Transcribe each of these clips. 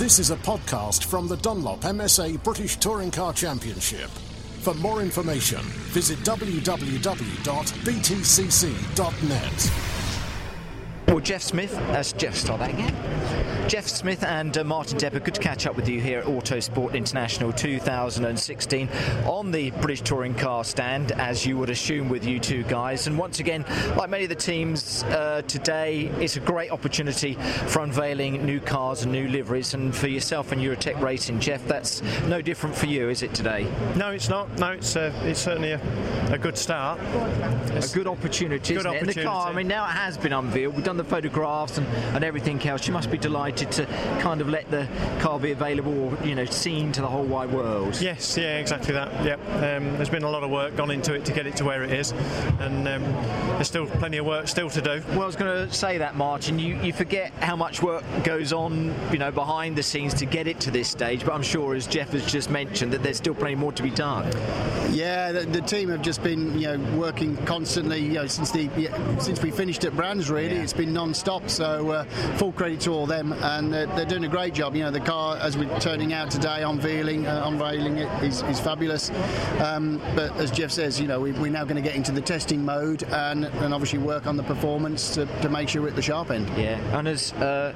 This is a podcast from the Dunlop MSA British Touring Car Championship. For more information, visit www.btcc.net. Well, Jeff Smith, as Jeff, start that again. Jeff Smith and uh, Martin Depper, good to catch up with you here at Autosport International 2016 on the British Touring Car stand, as you would assume with you two guys. And once again, like many of the teams uh, today, it's a great opportunity for unveiling new cars and new liveries. And for yourself and Eurotech Racing, Jeff, that's no different for you, is it today? No, it's not. No, it's uh, it's certainly a, a good start. It's a good opportunity, good opportunity. And the car, I mean, now it has been unveiled. We've done the photographs and, and everything else. You must be delighted to kind of let the car be available or you know seen to the whole wide world. Yes, yeah, exactly that. Yep. Um, there's been a lot of work gone into it to get it to where it is, and um, there's still plenty of work still to do. Well, I was going to say that, Martin. You you forget how much work goes on, you know, behind the scenes to get it to this stage. But I'm sure, as Jeff has just mentioned, that there's still plenty more to be done. Yeah, the, the team have just been you know working constantly, you know, since the since we finished at Brands. Really, yeah. it's been non-stop. So uh, full credit to all them and they're, they're, doing a great job. You know, the car as we're turning out today, unveiling, uh, unveiling it is, is fabulous. Um, but as Jeff says, you know, we, are now going to get into the testing mode and, and obviously work on the performance to, to make sure we're at the sharp end. Yeah, and as uh,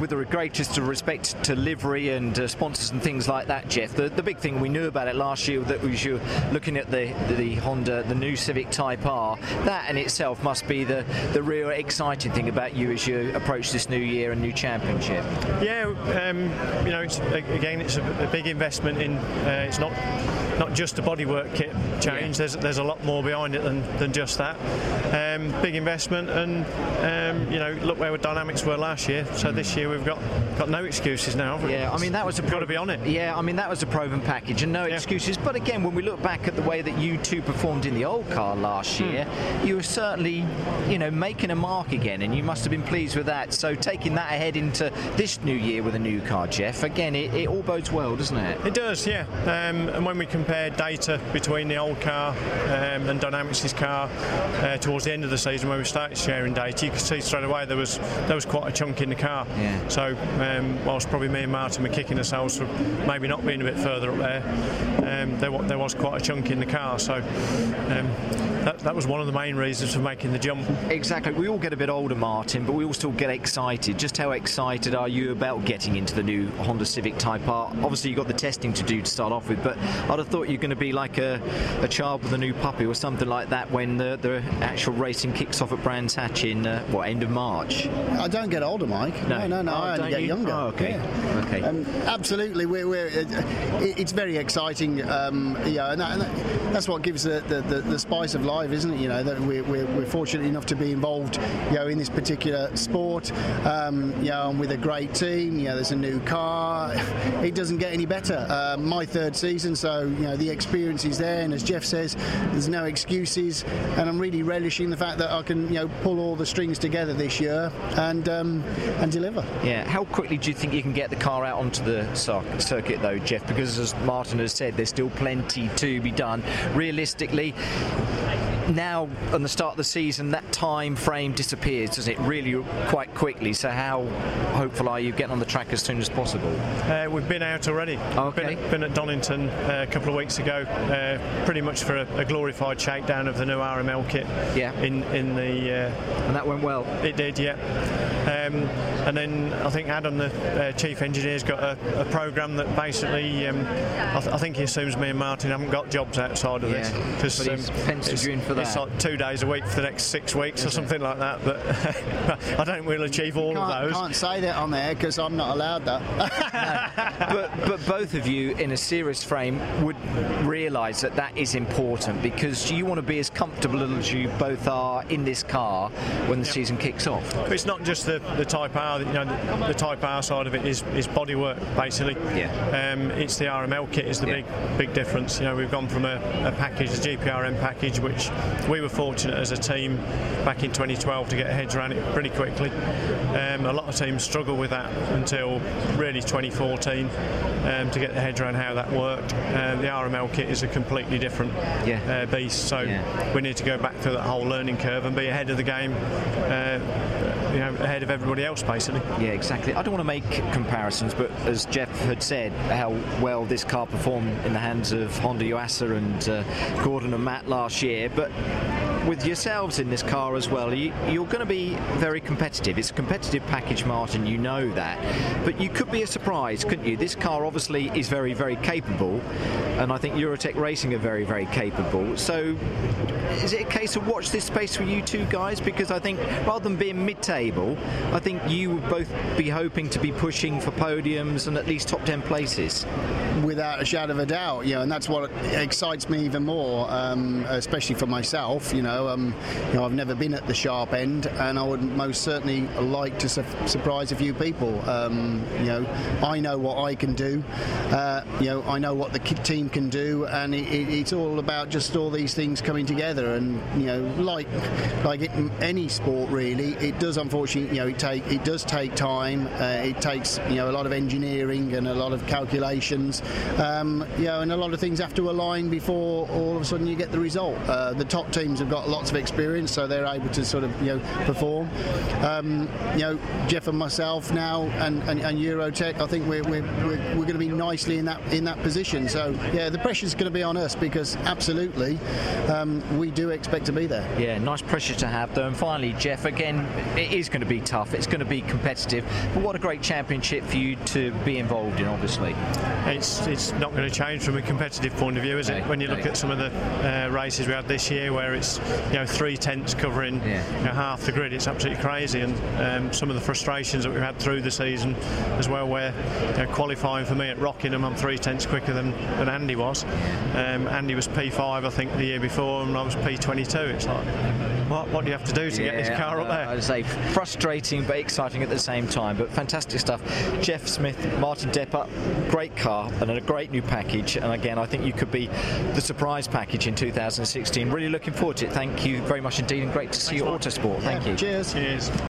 with the greatest respect to livery and uh, sponsors and things like that, Jeff, the, the big thing we knew about it last year that was you looking at the, the, Honda, the new Civic Type R. That in itself must be the the real exciting thing about you as you approach this new year and new championship? Yeah, um, you know, it's, again, it's a, a, big investment in. Uh, it's not not just a bodywork kit change. Yeah. There's there's a lot more behind it than, than just that. Um, big investment, and um, you know, look where the dynamics were last year. So this year we've got got no excuses now. Yeah, I mean that was a pro- got to be on it. Yeah, I mean that was a proven package, and no yeah. excuses. But again, when we look back at the way that you two performed in the old car last hmm. year, mm. you were certainly, you know, making a mark again, and you must have been pleased with that. So taking that ahead into this new year with a new car, Jeff, again, it, it all bodes well, doesn't it? It does, yeah. Um, and when we compare data between the old car um, and Dynamics' car uh, towards the end of the season, when we started sharing data, you could see straight away there was there was quite a chunk in the car. Yeah. So um, whilst probably me and Martin were kicking ourselves for maybe not being a bit further up there, um, there, there was quite a chunk in the car. So um, that, that was one of the main reasons for making the jump. Exactly. We all get a bit older, Martin, but we all still get excited. Just how excited are you about getting into the new Honda Civic Type R? Obviously, you've got the testing to do to start off with, but I'd have thought you're going to be like a, a child with a new puppy or something like that when the, the actual racing kicks off at Brands Hatch in, uh, what, end of March? I don't get older, Mike. No, no, no. no oh, I only get you? younger. Oh, okay. Yeah. okay. Um, absolutely. We're, we're, uh, it's very exciting. Um, yeah, and, that, and that, that's what gives the, the, the, the, spice of life, isn't it? You know, that we're, we're, we're, fortunate enough to be involved, you know, in this particular sport. Um, you know, and with a great team. You know, there's a new car. It doesn't get any better. Uh, my third season, so you know the experience is there, and as Jeff says, there's no excuses, and I'm really relishing the fact that I can you know pull all the strings together this year and um, and deliver. Yeah. How quickly do you think you can get the car out onto the circuit though, Jeff? Because as Martin has said, there's still plenty to be done. Realistically, now on the start of the season, that time frame disappears, does it? Really quite quickly. So how hopeful are you getting on the track as soon as possible? Uh, we've been out already. Okay. Been, been at Donington uh, a couple of weeks ago, uh, pretty much for a, a, glorified shakedown of the new RML kit. Yeah. In in the. Uh, and that went well. It did, yeah. Um, and then I think Adam, the uh, chief engineer, has got a, a program that basically, um, I, th- I, think he assumes me and Martin haven't got jobs outside of yeah. this because um, penciled you in for It's like two days a week for the next six weeks or something like that. But I don't really achieve all of those. I can't say that on there because I'm not allowed that. but, but both of you, in a serious frame, would realise that that is important because you want to be as comfortable as you both are in this car when the yep. season kicks off. It's not just the, the Type R. You know, the, the Type R side of it is, is bodywork basically. Yeah. Um, it's the RML kit is the yeah. big big difference. You know, we've gone from a, a package, a GPRM package, which we were fortunate as a team back in 2012 to get heads around it pretty quickly. Um, a lot of teams struggle with that until really 2014 um, to get their heads around how that worked. Um, the RML kit is a completely different yeah. uh, beast, so yeah. we need to go back through that whole learning curve and be ahead of the game. Uh, you know, ahead of everybody else, basically. Yeah, exactly. I don't want to make comparisons, but as Jeff had said, how well this car performed in the hands of Honda Yuasa and uh, Gordon and Matt last year, but with yourselves in this car as well, you, are going to be very competitive. It's a competitive package, Martin, you know that. But you could be a surprise, couldn't you? This car obviously is very, very capable, and I think Eurotech Racing are very, very capable. So is it a case of watch this space for you two guys? Because I think rather than being mid table, I think you would both be hoping to be pushing for podiums and at least top 10 places. Without a shadow of a doubt, know, and that's what excites me even more, um, especially for myself. You know, know, um, you know, I've never been at the sharp end, and I would most certainly like to su- surprise a few people. Um, you know, I know what I can do. Uh, you know, I know what the team can do, and it, it, it's all about just all these things coming together. And you know, like like it, any sport really, it does unfortunately, you know, it take it does take time. Uh, it takes you know a lot of engineering and a lot of calculations. Um, you know, and a lot of things have to align before all of a sudden you get the result. Uh, the top teams have got lots of experience, so they're able to sort of you know perform. Um, you know, Jeff and myself now, and, and, and Eurotech, I think we're, we're, we're, we're going to be nicely in that in that position. So yeah, the pressure's going to be on us because absolutely um, we do expect to be there. Yeah, nice pressure to have though. And finally, Jeff, again, it is going to be tough. It's going to be competitive. But what a great championship for you to be involved in, obviously. It's it's not going to change from a competitive point of view, is it? When you look at some of the uh, races we had this year, where it's you know three tenths covering yeah. you know, half the grid. It's absolutely crazy, and um, some of the frustrations that we've had through the season as well, where you know, qualifying for me at Rockingham, I'm three tenths quicker than, than Andy was. Um, Andy was P5, I think, the year before, and I was P22. It's like, what, what do you have to do to yeah, get this car up there? I'd say frustrating but exciting at the same time, but fantastic stuff. Jeff Smith, Martin Depper, great car and a great new package. And again, I think you could be the surprise package in 2016. Really looking forward to it. Thank you very much indeed, and great to see Thanks you at Autosport. Thank yeah, you. Cheers. Cheers.